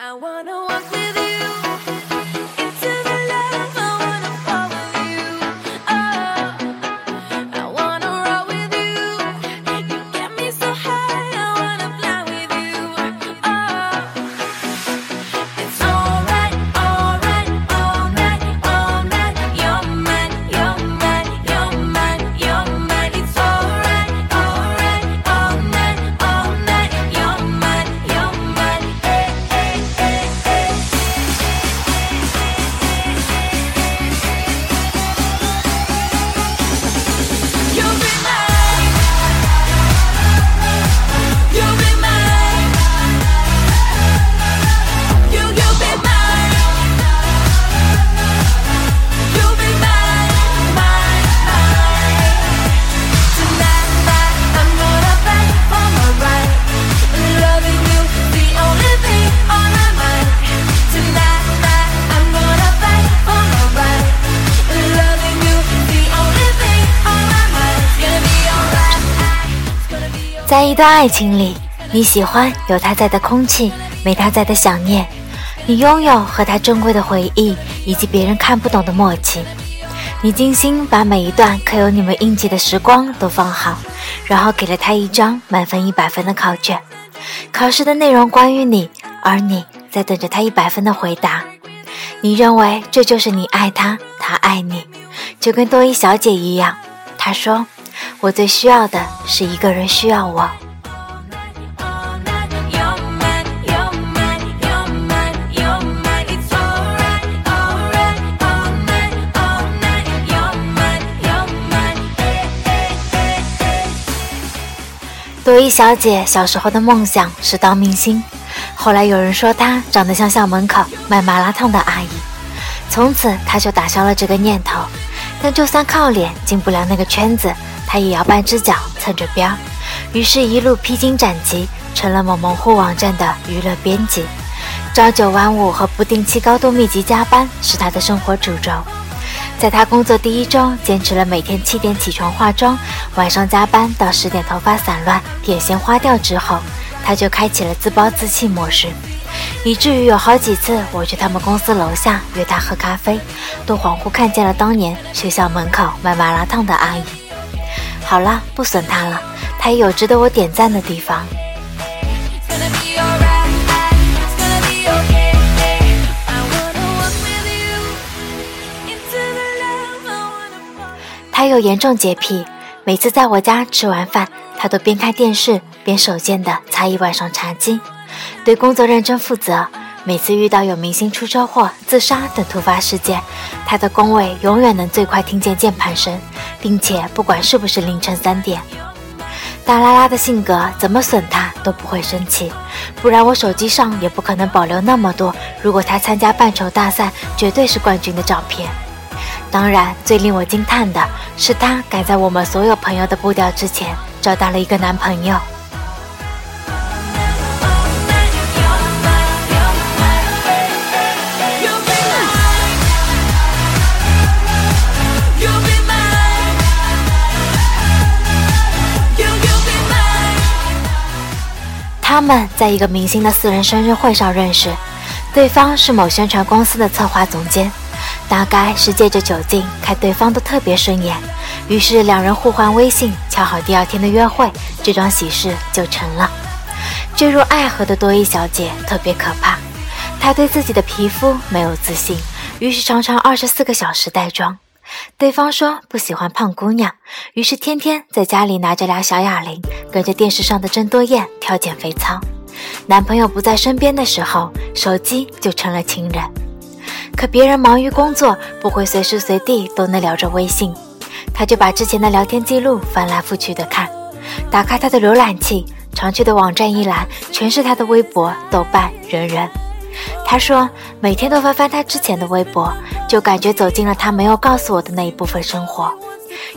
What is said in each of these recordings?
I wanna walk with you. 在一段爱情里，你喜欢有他在的空气，没他在的想念；你拥有和他珍贵的回忆，以及别人看不懂的默契。你精心把每一段刻有你们印记的时光都放好，然后给了他一张满分一百分的考卷。考试的内容关于你，而你在等着他一百分的回答。你认为这就是你爱他，他爱你，就跟多伊小姐一样。她说。我最需要的是一个人需要我。多伊小姐小时候的梦想是当明星，后来有人说她长得像校门口卖麻辣烫的阿姨，从此她就打消了这个念头。但就算靠脸进不了那个圈子。他也要半只脚蹭着边儿，于是，一路披荆斩棘，成了某门户网站的娱乐编辑。朝九晚五和不定期高度密集加班是他的生活主轴。在他工作第一周，坚持了每天七点起床化妆，晚上加班到十点，头发散乱，眼线花掉之后，他就开启了自暴自弃模式，以至于有好几次我去他们公司楼下约他喝咖啡，都恍惚看见了当年学校门口卖麻辣烫的阿姨。好了，不损他了，他也有值得我点赞的地方。他有严重洁癖，每次在我家吃完饭，他都边看电视边手贱的擦一晚上茶几。对工作认真负责，每次遇到有明星出车祸、自杀等突发事件，他的工位永远能最快听见键盘声。并且不管是不是凌晨三点，大拉拉的性格怎么损他都不会生气，不然我手机上也不可能保留那么多。如果他参加半球大赛，绝对是冠军的照片。当然，最令我惊叹的是，他赶在我们所有朋友的步调之前，找到了一个男朋友。他们在一个明星的私人生日会上认识，对方是某宣传公司的策划总监，大概是借着酒劲看对方都特别顺眼，于是两人互换微信，敲好第二天的约会，这桩喜事就成了。坠入爱河的多伊小姐特别可怕，她对自己的皮肤没有自信，于是常常二十四个小时带妆。对方说不喜欢胖姑娘，于是天天在家里拿着俩小哑铃，跟着电视上的郑多燕跳减肥操。男朋友不在身边的时候，手机就成了情人。可别人忙于工作，不会随时随地都能聊着微信，他就把之前的聊天记录翻来覆去的看。打开他的浏览器，常去的网站一栏全是他的微博、豆瓣、人人。他说每天都翻翻他之前的微博。就感觉走进了他没有告诉我的那一部分生活，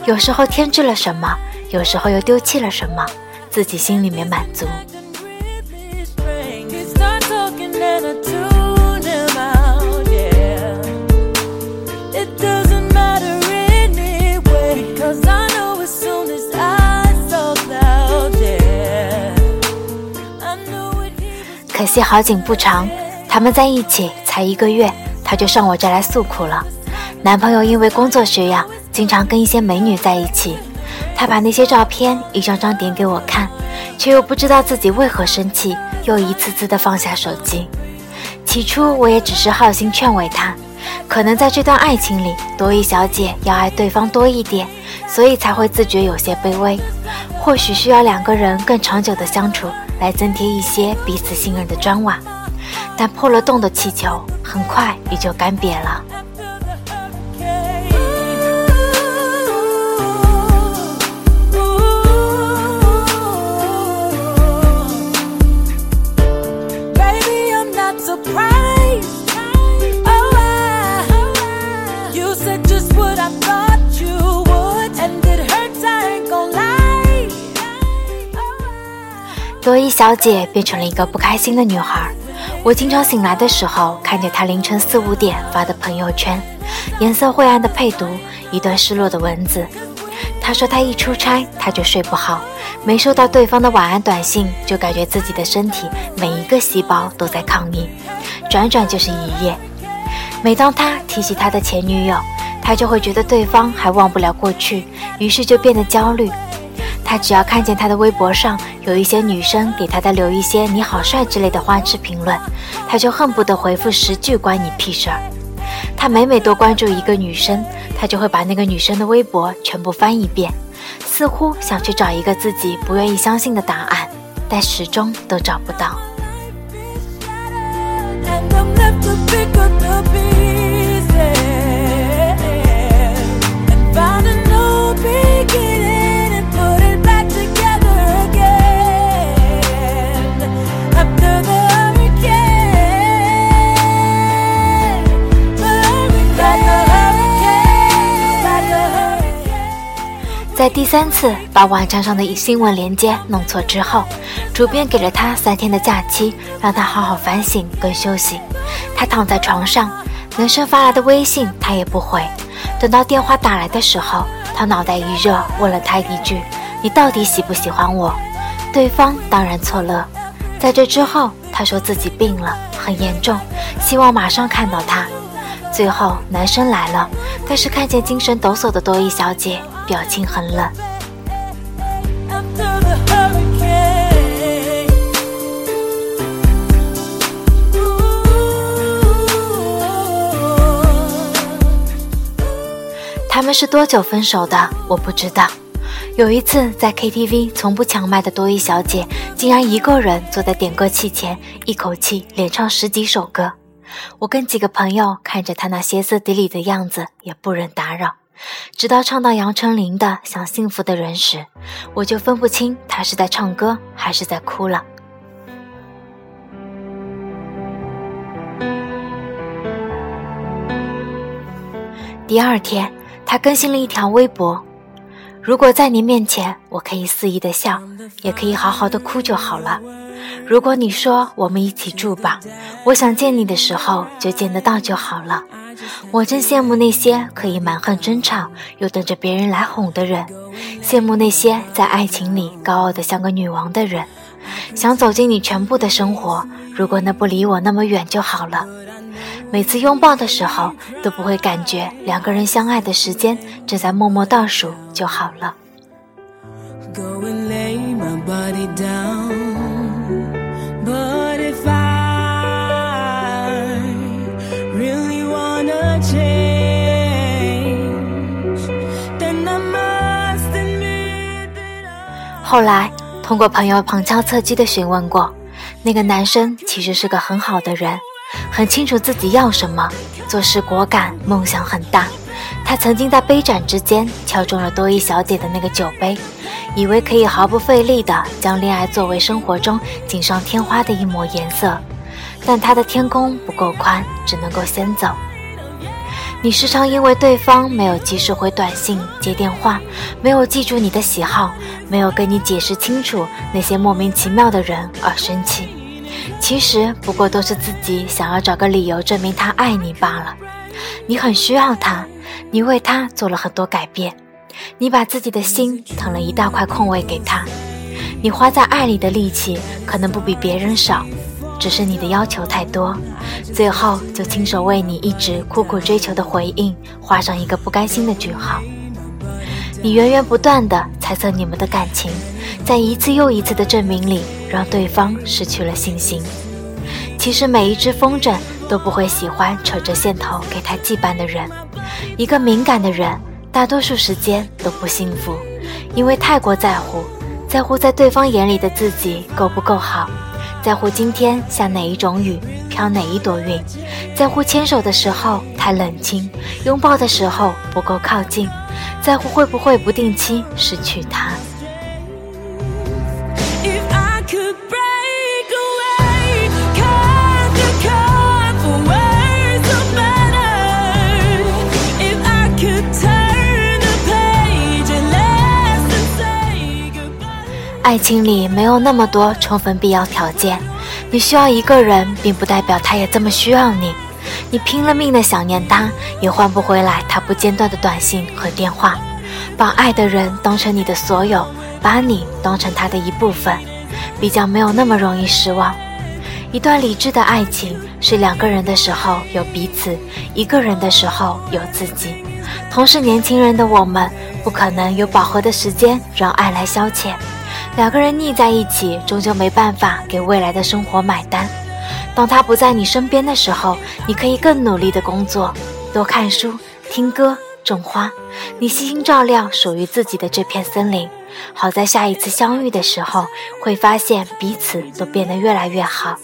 有时候添置了什么，有时候又丢弃了什么，自己心里面满足。可惜好景不长。他们在一起才一个月，她就上我这来诉苦了。男朋友因为工作需要，经常跟一些美女在一起。他把那些照片一张张点给我看，却又不知道自己为何生气，又一次次地放下手机。起初我也只是好心劝慰他，可能在这段爱情里，多一小姐要爱对方多一点，所以才会自觉有些卑微。或许需要两个人更长久的相处，来增添一些彼此信任的砖瓦。但破了洞的气球，很快也就干瘪了。多伊小姐变成了一个不开心的女孩。我经常醒来的时候，看见他凌晨四五点发的朋友圈，颜色晦暗的配图，一段失落的文字。他说他一出差，他就睡不好，没收到对方的晚安短信，就感觉自己的身体每一个细胞都在抗议。转转就是一夜。每当他提起他的前女友，他就会觉得对方还忘不了过去，于是就变得焦虑。他只要看见他的微博上有一些女生给他的留一些“你好帅”之类的花痴评论，他就恨不得回复十句“关你屁事儿”。他每每多关注一个女生，他就会把那个女生的微博全部翻一遍，似乎想去找一个自己不愿意相信的答案，但始终都找不到。在第三次把网站上的新闻连接弄错之后，主编给了他三天的假期，让他好好反省跟休息。他躺在床上，男生发来的微信他也不回。等到电话打来的时候，他脑袋一热，问了他一句：“你到底喜不喜欢我？”对方当然错了。在这之后，他说自己病了，很严重，希望马上看到他。最后，男生来了，但是看见精神抖擞的多伊小姐。表情很冷。他们是多久分手的？我不知道。有一次在 KTV，从不抢麦的多伊小姐竟然一个人坐在点歌器前，一口气连唱十几首歌。我跟几个朋友看着她那歇斯底里的样子，也不忍打扰。直到唱到杨丞琳的《想幸福的人》时，我就分不清他是在唱歌还是在哭了。第二天，他更新了一条微博：“如果在你面前，我可以肆意的笑，也可以好好的哭就好了。如果你说我们一起住吧，我想见你的时候就见得到就好了。”我真羡慕那些可以蛮横争吵又等着别人来哄的人，羡慕那些在爱情里高傲的像个女王的人。想走进你全部的生活，如果那不离我那么远就好了。每次拥抱的时候，都不会感觉两个人相爱的时间正在默默倒数就好了。后来通过朋友旁敲侧击的询问过，那个男生其实是个很好的人，很清楚自己要什么，做事果敢，梦想很大。他曾经在杯盏之间敲中了多伊小姐的那个酒杯，以为可以毫不费力地将恋爱作为生活中锦上添花的一抹颜色，但他的天空不够宽，只能够先走。你时常因为对方没有及时回短信、接电话，没有记住你的喜好，没有跟你解释清楚那些莫名其妙的人而生气。其实不过都是自己想要找个理由证明他爱你罢了。你很需要他，你为他做了很多改变，你把自己的心腾了一大块空位给他，你花在爱里的力气可能不比别人少。只是你的要求太多，最后就亲手为你一直苦苦追求的回应画上一个不甘心的句号。你源源不断的猜测你们的感情，在一次又一次的证明里，让对方失去了信心。其实每一只风筝都不会喜欢扯着线头给他系绊的人。一个敏感的人，大多数时间都不幸福，因为太过在乎，在乎在对方眼里的自己够不够好，在乎今天下哪一种雨，飘哪一朵云，在乎牵手的时候太冷清，拥抱的时候不够靠近，在乎会不会不定期失去他。爱情里没有那么多充分必要条件，你需要一个人，并不代表他也这么需要你。你拼了命的想念他，也换不回来他不间断的短信和电话。把爱的人当成你的所有，把你当成他的一部分，比较没有那么容易失望。一段理智的爱情是两个人的时候有彼此，一个人的时候有自己。同是年轻人的我们，不可能有饱和的时间让爱来消遣。两个人腻在一起，终究没办法给未来的生活买单。当他不在你身边的时候，你可以更努力的工作，多看书、听歌、种花。你悉心照料属于自己的这片森林。好在下一次相遇的时候，会发现彼此都变得越来越好。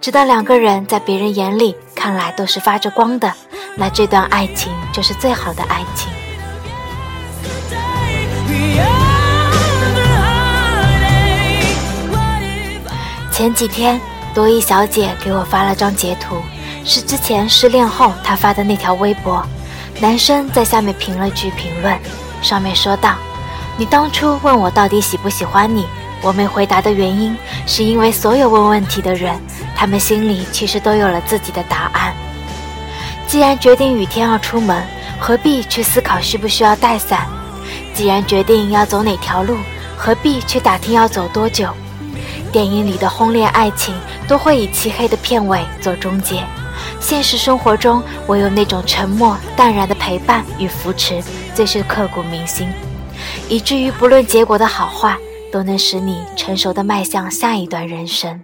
直到两个人在别人眼里看来都是发着光的，那这段爱情就是最好的爱情。前几天，多一小姐给我发了张截图，是之前失恋后她发的那条微博。男生在下面评了句评论，上面说道：“你当初问我到底喜不喜欢你，我没回答的原因，是因为所有问问题的人，他们心里其实都有了自己的答案。既然决定雨天要出门，何必去思考需不需要带伞？既然决定要走哪条路，何必去打听要走多久？”电影里的轰烈爱情都会以漆黑的片尾做终结，现实生活中唯有那种沉默淡然的陪伴与扶持最是刻骨铭心，以至于不论结果的好坏，都能使你成熟的迈向下一段人生。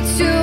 to